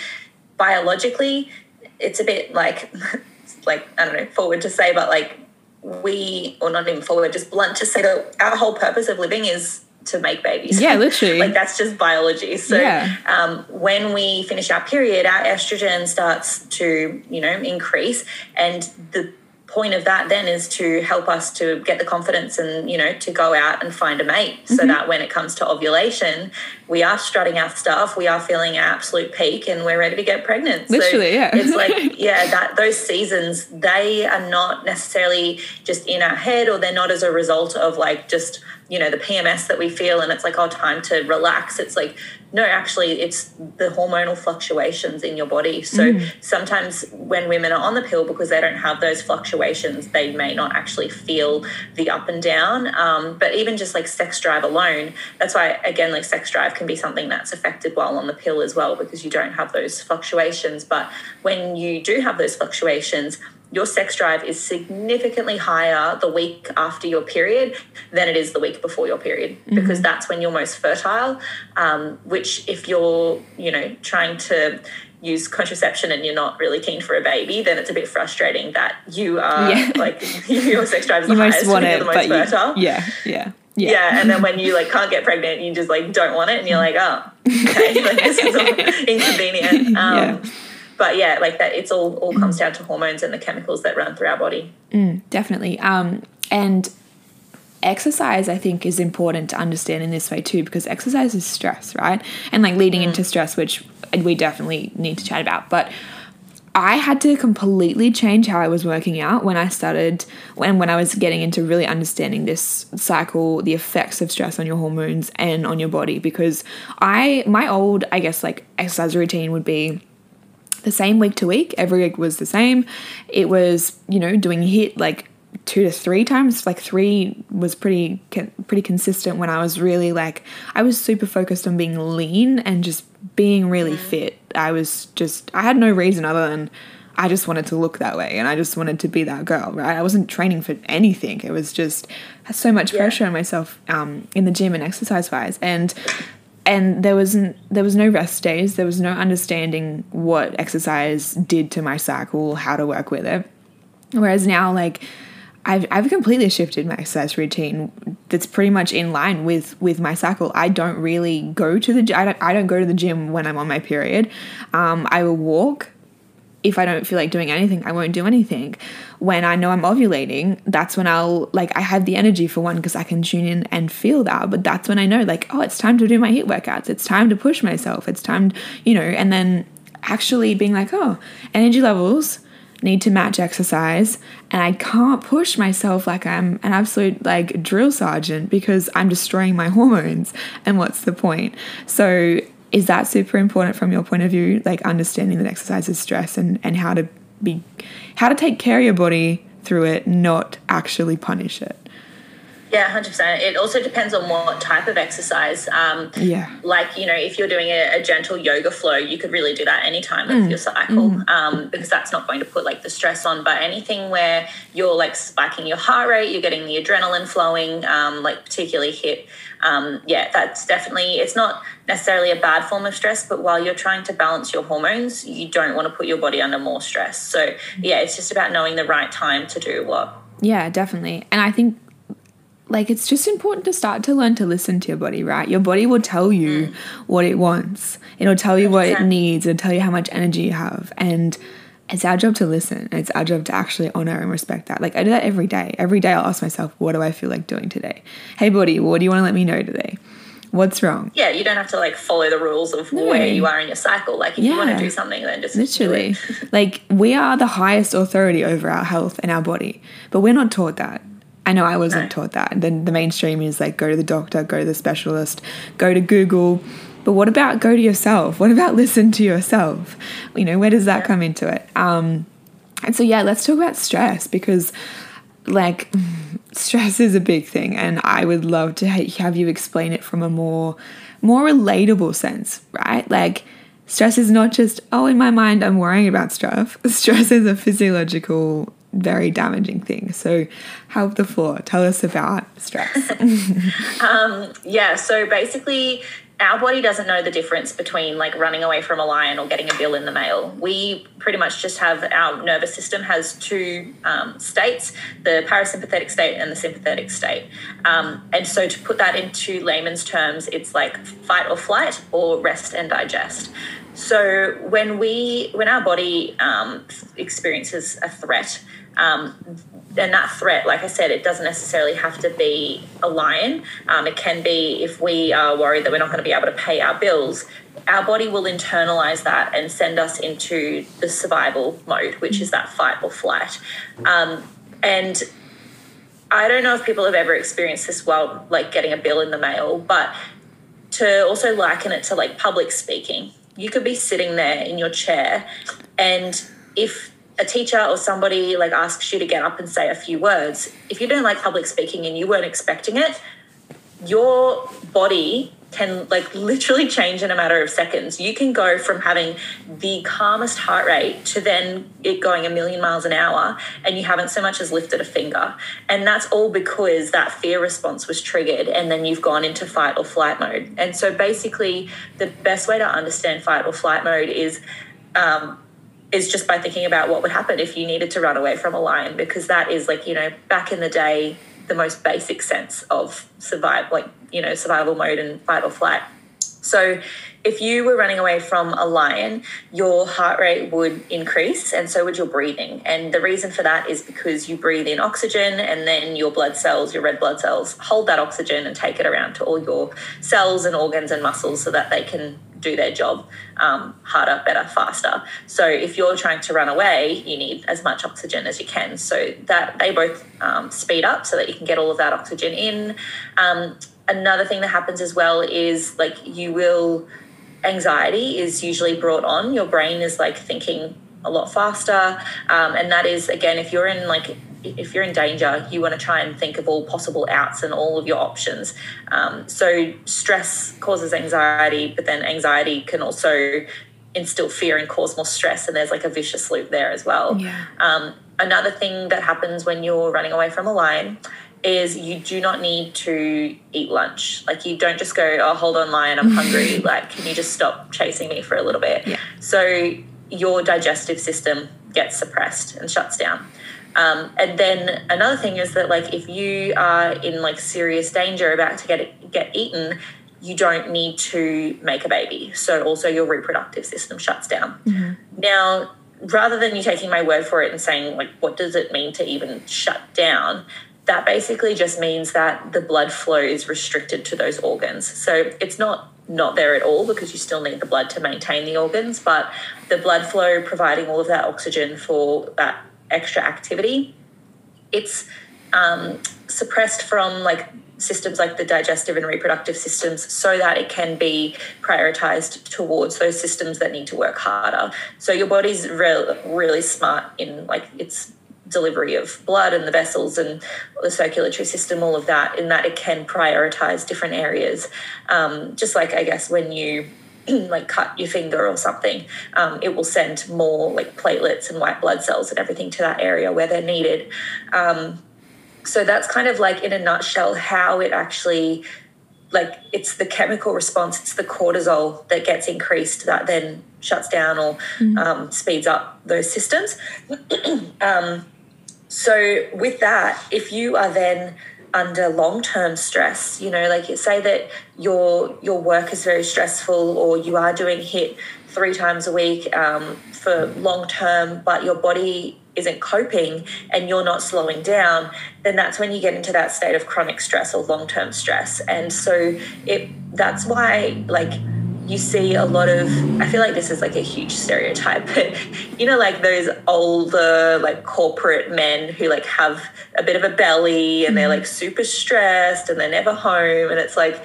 biologically it's a bit like like i don't know forward to say but like we or not even forward just blunt to say that our whole purpose of living is to make babies Yeah, literally. like that's just biology so Yeah. um, when we finish our period our estrogen starts to you know increase and the point of that then is to help us to get the confidence and you know to go out and find a mate Mm-hmm. so that when it comes to ovulation we are strutting our stuff we are feeling our absolute peak and we're ready to get pregnant Literally, so yeah. it's like yeah that those seasons they are not necessarily just in our head or they're not as a result of like just you know the pms that we feel and it's like oh time to relax. It's like no actually it's the hormonal fluctuations in your body. So sometimes when women are on the pill because they don't have those fluctuations they may not actually feel the up and down. Um, but even just like sex drive alone that's why again like sex drive can be something that's affected while on the pill as well because you don't have those fluctuations. But when you do have those fluctuations your sex drive is significantly higher the week after your period than it is the week before your period because that's when you're most fertile um, which if you're you know trying to use contraception and you're not really keen for a baby then it's a bit frustrating that you are Yeah. like your sex drive is the You highest want when it, you're the but most you, fertile yeah, yeah, yeah. yeah, and then when you like can't get pregnant, you just like don't want it, and you're like, oh, okay, like this is all inconvenient. Um, Yeah. But yeah, like that, it's all all comes mm. down to hormones and the chemicals that run through our body. Mm, definitely. Um and exercise i think is important to understand in this way too because exercise is stress right? And like leading mm. into stress which we definitely need to chat about. But I had to completely change how I was working out when I started when when I was getting into really understanding this cycle, the effects of stress on your hormones and on your body because I my old I guess like exercise routine would be the same week to week. Every week was the same. It was, you know, doing HIIT like two to three times like three was pretty pretty consistent when i was really like i was super focused on being lean and just being really fit i was just i had no reason other than i just wanted to look that way and i just wanted to be that girl right i wasn't training for anything it was just so much Yeah. pressure on myself um, in the gym and exercise wise and and there wasn't there was no rest days there was no understanding what exercise did to my cycle how to work with it Whereas now, like, I've, I've completely shifted my exercise routine that's pretty much in line with with my cycle. I don't really go to the I don't, I don't go to the gym when I'm on my period. Um, I will walk. If I don't feel like doing anything, I won't do anything. When I know I'm ovulating, that's when I'll like I have the energy for one because I can tune in and feel that. But that's when I know like oh, it's time to do my HIIT workouts. It's time to push myself. It's time, you know. And then actually being like oh, energy levels need to match exercise and I can't push myself like I'm an absolute like drill sergeant because I'm destroying my hormones and what's the point so is that super important from your point of view like understanding that exercise is stress and and how to be how to take care of your body through it not actually punish it Yeah, hundred percent. It also depends on what type of exercise. Um, yeah like you know, if you're doing a, a gentle yoga flow, you could really do that anytime of your cycle, um, because that's not going to put like the stress on. But anything where you're like spiking your heart rate, you're getting the adrenaline flowing, um, like particularly HIIT. Um, yeah, that's definitely. It's not necessarily a bad form of stress, but while you're trying to balance your hormones, you don't want to put your body under more stress. So yeah, it's just about knowing the right time to do what. Yeah, definitely. And I think like it's just important to start to learn to listen to your body, right? Your body will tell you mm. what it wants. It'll tell you what it needs, it'll tell you how much energy you have. And it's our job to listen. And it's our job to actually honor and respect that. Like I do that every day. Every day I'll ask myself, what do I feel like doing today? Hey body, what do you want to let me know today? What's wrong? Yeah, you don't have to like follow the rules of No. where you are in your cycle. Like if you want to do something, then just Literally. it. like, we are the highest authority over our health and our body, but we're not taught that. I know I wasn't No. taught that. Then the mainstream is like go to the doctor, go to the specialist, go to Google. But what about go to yourself? What about listen to yourself? You know, where does that come into it? Um, and so, yeah, let's talk about stress because, like, stress is a big thing, and I would love to ha- have you explain it from a more, more relatable sense, right? Like, stress is not just oh, in my mind, I'm worrying about stuff. Stress is a physiological, very damaging thing. So, help the floor. Tell us about stress. um, Yeah, so basically, our body doesn't know the difference between like running away from a lion or getting a bill in the mail. We pretty much just have our nervous system has two um, states the parasympathetic state and the sympathetic state. Um, and so, to put that into layman's terms, it's like fight or flight or rest and digest. So when we when our body um, experiences a threat, um, and that threat, like I said, it doesn't necessarily have to be a lion. Um, it can be if we are worried that we're not going to be able to pay our bills. Our body will internalize that and send us into the survival mode, which is that fight or flight. Um, and I don't know if people have ever experienced this while like getting a bill in the mail, but to also liken it to like public speaking. You could be sitting there in your chair and if a teacher or somebody like asks you to get up and say a few words, if you don't like public speaking and you weren't expecting it, your body can like literally change in a matter of seconds. You can go from having the calmest heart rate to then it going a million miles an hour and you haven't so much as lifted a finger. And that's all because that fear response was triggered and then you've gone into fight or flight mode. And so basically the best way to understand fight or flight mode is um, is just by thinking about what would happen if you needed to run away from a lion because that is like you know back in the day the most basic sense of survive like you know survival mode and fight or flight so if you were running away from a lion, your heart rate would increase and so would your breathing. And the reason for that is because you breathe in oxygen and then your blood cells, your red blood cells, hold that oxygen and take it around to all your cells and organs and muscles so that they can do their job um, harder, better, faster. So if you're trying to run away, you need as much oxygen as you can. So that they both um, speed up so that you can get all of that oxygen in. Um, another thing that happens as well is like you will anxiety is usually brought on your brain is like thinking a lot faster um, and that is again if you're in like if you're in danger you want to try and think of all possible outs and all of your options um, so stress causes anxiety but then anxiety can also instill fear and cause more stress and there's like a vicious loop there as well Yeah. um, another thing that happens when you're running away from a lion is you do not need to eat lunch. Like you don't just go, oh, hold on, lion, I'm hungry. like, can you just stop chasing me for a little bit? Yeah. So your digestive system gets suppressed and shuts down. Um, and then another thing is that like if you are in like serious danger about to get get eaten, you don't need to make a baby. So also your reproductive system shuts down. Now, rather than you taking my word for it and saying like what does it mean to even shut down, that basically just means that the blood flow is restricted to those organs. So it's not not there at all because you still need the blood to maintain the organs, but the blood flow providing all of that oxygen for that extra activity, it's um, suppressed from like systems like the digestive and reproductive systems so that it can be prioritized towards those systems that need to work harder. So your body's re- really smart in like its delivery of blood and the vessels and the circulatory system, all of that, in that it can prioritize different areas. Um, just like I guess when you like cut your finger or something, um, it will send more like platelets and white blood cells and everything to that area where they're needed. Um, so that's kind of like in a nutshell how it actually like it's the chemical response it's the cortisol that gets increased that then shuts down or um, speeds up those systems um, so with that if you are then under long-term stress you know like say that your your work is very stressful or you are doing HIIT three times a week um, for long term but your body isn't coping and you're not slowing down then that's when you get into that state of chronic stress or long-term stress. And so it that's why like you see a lot of i feel like this is like a huge stereotype but you know like those older like corporate men who like have a bit of a belly and they're like mm-hmm. super stressed and they're never home and it's like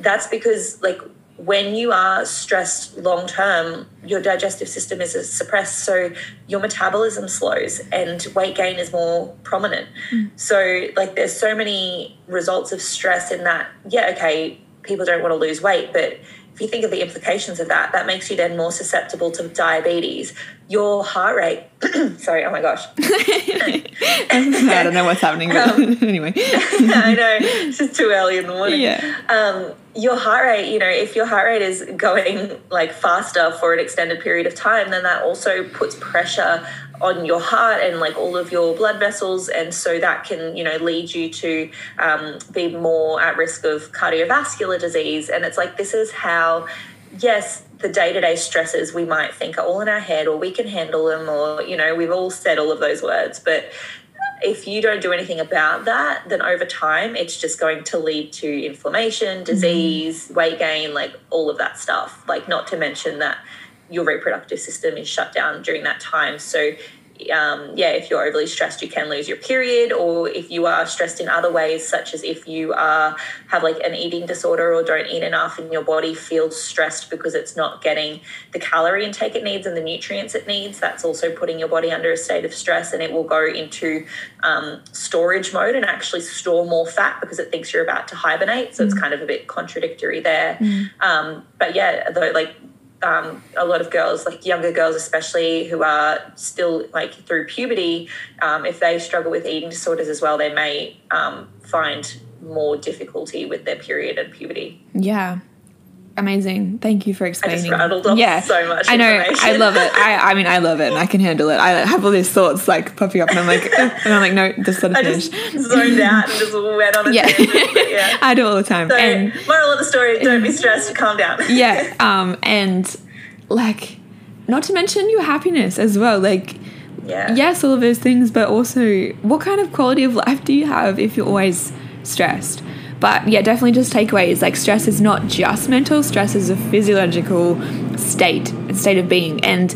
that's because like when you are stressed long term your digestive system is uh, suppressed so your metabolism slows and weight gain is more prominent. Mm-hmm. So like there's so many results of stress in that yeah okay people don't want to lose weight but if you think of the implications of that that makes you then more susceptible to diabetes your heart rate sorry oh my gosh I don't know what's happening, but anyway. I know it's just too early in the morning. Yeah. Um, your heart rate, you know, if your heart rate is going like faster for an extended period of time, then that also puts pressure on your heart and like all of your blood vessels, and so that can you know lead you to um, be more at risk of cardiovascular disease. And it's like this is how, yes, the day to day stresses we might think are all in our head, or we can handle them, or you know, we've all said all of those words, but if you don't do anything about that, then over time it's just going to lead to inflammation, disease, weight gain, like all of that stuff. Like, not to mention that your reproductive system is shut down during that time. So, um, yeah, if you're overly stressed, you can lose your period, or if you are stressed in other ways, such as if you are have like an eating disorder or don't eat enough, and your body feels stressed because it's not getting the calorie intake it needs and the nutrients it needs. That's also putting your body under a state of stress, and it will go into um, storage mode and actually store more fat because it thinks you're about to hibernate. So it's kind of a bit contradictory there. Um, but yeah, though, like um, a lot of girls, like younger girls especially, who are still like through puberty, um, if they struggle with eating disorders as well, they may um, find more difficulty with their period and puberty. Yeah. Amazing. Thank you for explaining. yeah, so much I know. I love it. I, I mean, I love it, and I can handle it. I have all these thoughts like popping up, and I'm like, and I'm like, no, just let it I finish. just zoned out and just went on a Yeah. tangent. Yeah. I do it all the time. So, and moral of the story: don't be stressed. Calm down. yeah, um, and like, not to mention your happiness as well. Like, yeah. yes, all of those things, but also what kind of quality of life do you have if you're always stressed? But yeah, definitely just takeaway is like stress is not just mental, stress is a physiological state, state of being. And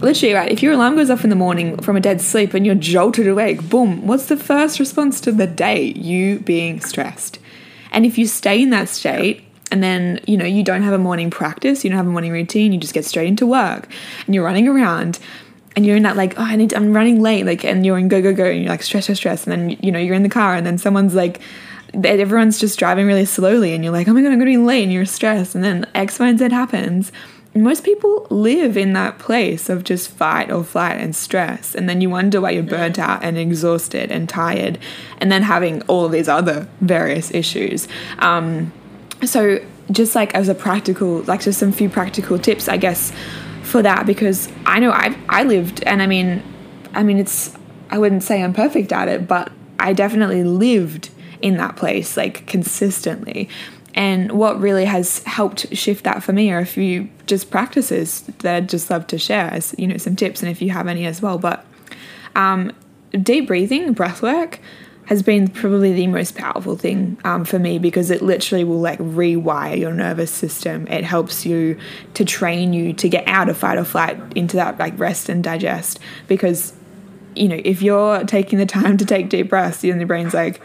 literally, right, if your alarm goes off in the morning from a dead sleep and you're jolted awake, boom, what's the first response to the day? You being stressed. And if you stay in that state, and then you know you don't have a morning practice, you don't have a morning routine, you just get straight into work, and you're running around, and you're in that like oh I need to, I'm running late like and you're in go go go and you're like stress stress stress and then you know you're in the car and then someone's like everyone's just driving really slowly and you're like oh my god I'm gonna be late and you're stressed. And then X Y and Z happens. And most people live in that place of just fight or flight and stress. And then you wonder why you're burnt out and exhausted and tired and then having all of these other various issues. Um, so just like as a practical like just some few practical tips i guess for that because i know i i lived and i mean i mean it's i wouldn't say i'm perfect at it but i definitely lived in that place like consistently and what really has helped shift that for me are a few just practices that i'd just love to share as you know some tips and if you have any as well but um, deep breathing, breath work, has been probably the most powerful thing um, for me because it literally will like rewire your nervous system. It helps you to train you to get out of fight or flight into that like rest and digest. Because, you know, if you're taking the time to take deep breaths, then your brain's like,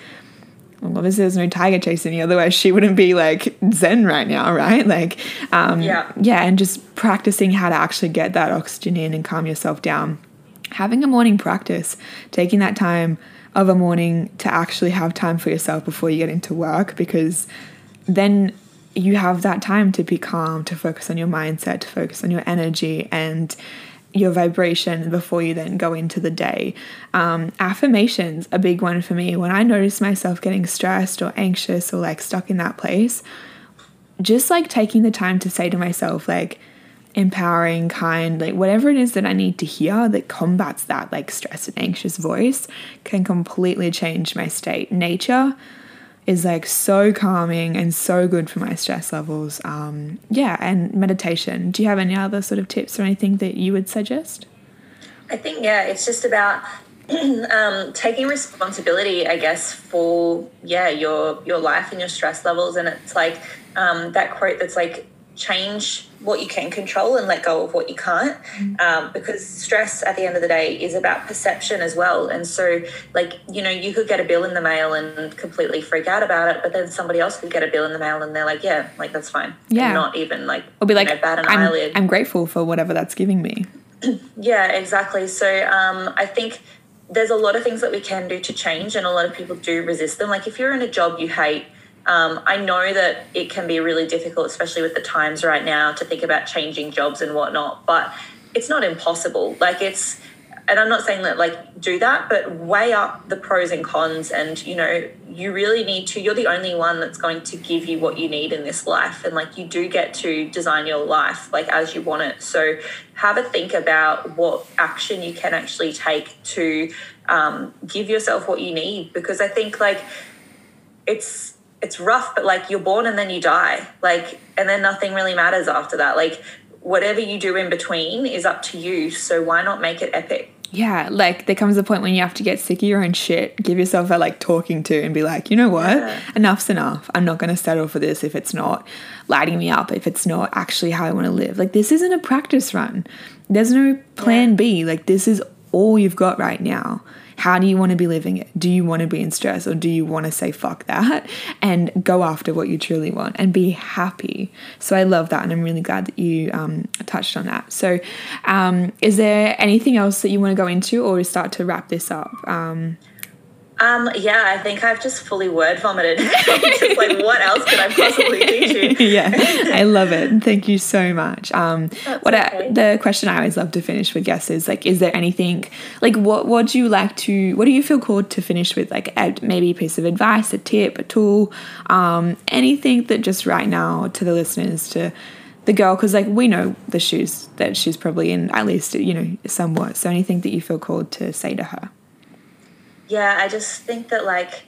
well, obviously there's no tiger chasing me. Otherwise, she wouldn't be like zen right now, right? Like, um, Yeah. yeah, and just practicing how to actually get that oxygen in and calm yourself down. Having a morning practice, taking that time of a morning to actually have time for yourself before you get into work, because then you have that time to be calm, to focus on your mindset, to focus on your energy and your vibration before you then go into the day. Um, affirmations, a big one for me. When I notice myself getting stressed or anxious or like stuck in that place, just like taking the time to say to myself, like, empowering, kind, like whatever it is that I need to hear that combats that like stress and anxious voice can completely change my state. Nature is like so calming and so good for my stress levels. Um, yeah, and meditation. Do you have any other sort of tips or anything that you would suggest? I think yeah, it's just about um, taking responsibility, I guess, for yeah your your life and your stress levels. And it's like um, that quote that's like change what you can control and let go of what you can't um, because stress at the end of the day is about perception as well and so like you know you could get a bill in the mail and completely freak out about it but then somebody else could get a bill in the mail and they're like yeah like that's fine Yeah. and not even like Or be you like, know, bat an I'm, eyelid I'm grateful for whatever that's giving me. yeah, exactly. So um, I think there's a lot of things that we can do to change, and a lot of people do resist them. Like if you're in a job you hate, um, I know that it can be really difficult, especially with the times right now, to think about changing jobs and whatnot. But it's not impossible. Like it's, and I'm not saying that like do that, but weigh up the pros and cons. And you know, you really need to. You're the only one that's going to give you what you need in this life, and like you do get to design your life like as you want it. So have a think about what action you can actually take to um, give yourself what you need, because I think like it's it's rough but like you're born and then you die like and then nothing really matters after that like whatever you do in between is up to you so why not make it epic Yeah, like there comes a point when you have to get sick of your own shit, give yourself a like talking to and be like, you know what? Yeah. Enough's enough. I'm not going to settle for this if it's not lighting me up, if it's not actually how I want to live. Like this isn't a practice run. There's no plan Yeah. B. Like this is all you've got right now. How do you want to be living it? Do you want to be in stress or do you want to say fuck that and go after what you truly want and be happy? So I love that and I'm really glad that you um, touched on that. So, um, is there anything else that you want to go into or start to wrap this up? Um, Um, yeah, I think I've just fully word vomited. just like, what else could I possibly teach you? yeah, I love it. Thank you so much. Um, what okay. I, the question I always love to finish with guests is like, is there anything like what what do you like to what do you feel called to finish with? Like maybe a piece of advice, a tip, a tool, um, anything that just right now to the listeners to the girl because like we know the shoes that she's probably in at least you know somewhat so anything that you feel called to say to her yeah, I just think that like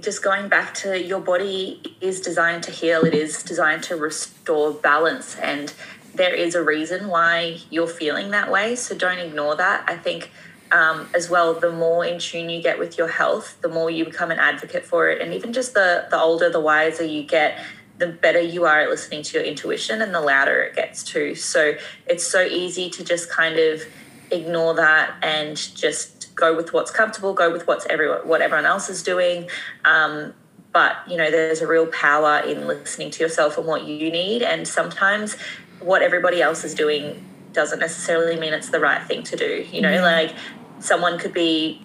just going back to your body is designed to heal, it is designed to restore balance and there is a reason why you're feeling that way. So don't ignore that. I think um, as well, the more in tune you get with your health, the more you become an advocate for it. And even just the the older, the wiser you get, the better you are at listening to your intuition and the louder it gets too. So it's so easy to just kind of ignore that and just go with what's comfortable, go with what's everyone, what everyone else is doing. Um, but you know, there's a real power in listening to yourself and what you need. And sometimes what everybody else is doing doesn't necessarily mean it's the right thing to do. You know, mm-hmm. like someone could be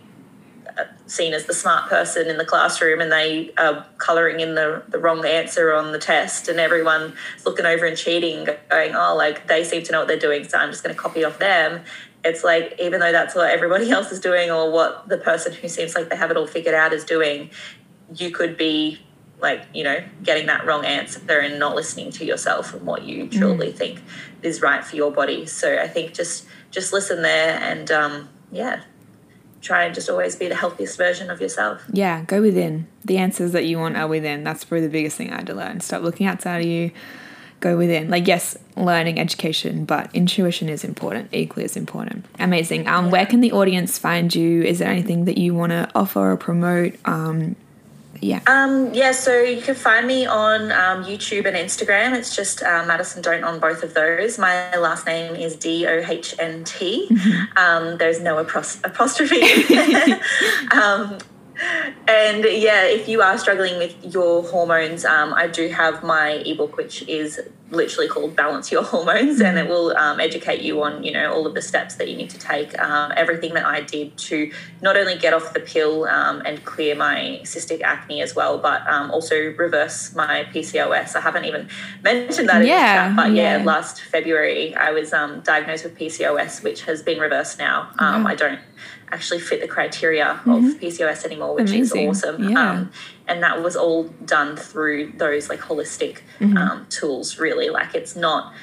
uh, seen as the smart person in the classroom and they are colouring in the, the wrong answer on the test and everyone's looking over and cheating going oh like they seem to know what they're doing so i'm just going to copy off them it's like even though that's what everybody else is doing or what the person who seems like they have it all figured out is doing you could be like you know getting that wrong answer there and not listening to yourself and what you truly mm. think is right for your body. So i think just just listen there and um, yeah try and just always be the healthiest version of yourself. Yeah go within. The answers that you want are within. That's probably the biggest thing i had to learn. Stop looking outside of you go within. Like, yes, learning, education, but intuition is important, equally as important. Amazing. Um, where can the audience find you? Is there anything that you want to offer or promote? Um, yeah. Um, yeah, so you can find me on um, YouTube and Instagram. It's just uh, Madison Dohnt on both of those. My last name is D O H N T. Mm-hmm. Um, there's no apostrophe. um, and yeah, if you are struggling with your hormones, um, I do have my ebook, which is literally called Balance Your Hormones, mm-hmm. and it will um, educate you on you know all of the steps that you need to take, um, everything that I did to not only get off the pill um, and clear my cystic acne as well, but um, also reverse my PCOS. I haven't even mentioned that yeah, in the chat, but yeah. yeah. last February I was um, diagnosed with PCOS, which has been reversed now. Mm-hmm. I don't actually fit the criteria mm-hmm. of PCOS anymore, which Amazing. is awesome. Yeah. Um, and that was all done through those like holistic mm-hmm. um, tools, really. Like it's not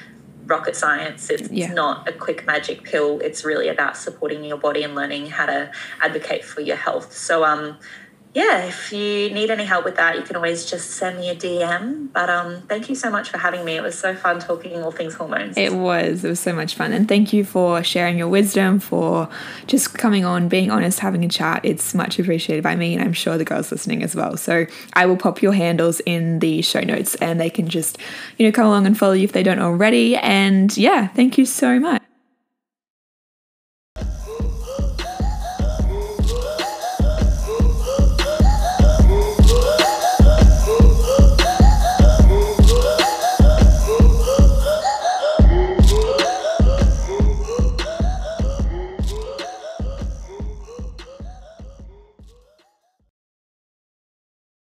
rocket science, it's, yeah. it's not a quick magic pill. It's really about supporting your body and learning how to advocate for your health. So, um, yeah, if you need any help with that, you can always just send me a DM. But um, thank you so much for having me. It was so fun talking all things hormones. It was. It was so much fun. And thank you for sharing your wisdom, for just coming on, being honest, having a chat. It's much appreciated by me, and I'm sure the girls listening as well. So I will pop your handles in the show notes, and they can just, you know, come along and follow you if they don't already. And yeah, thank you so much.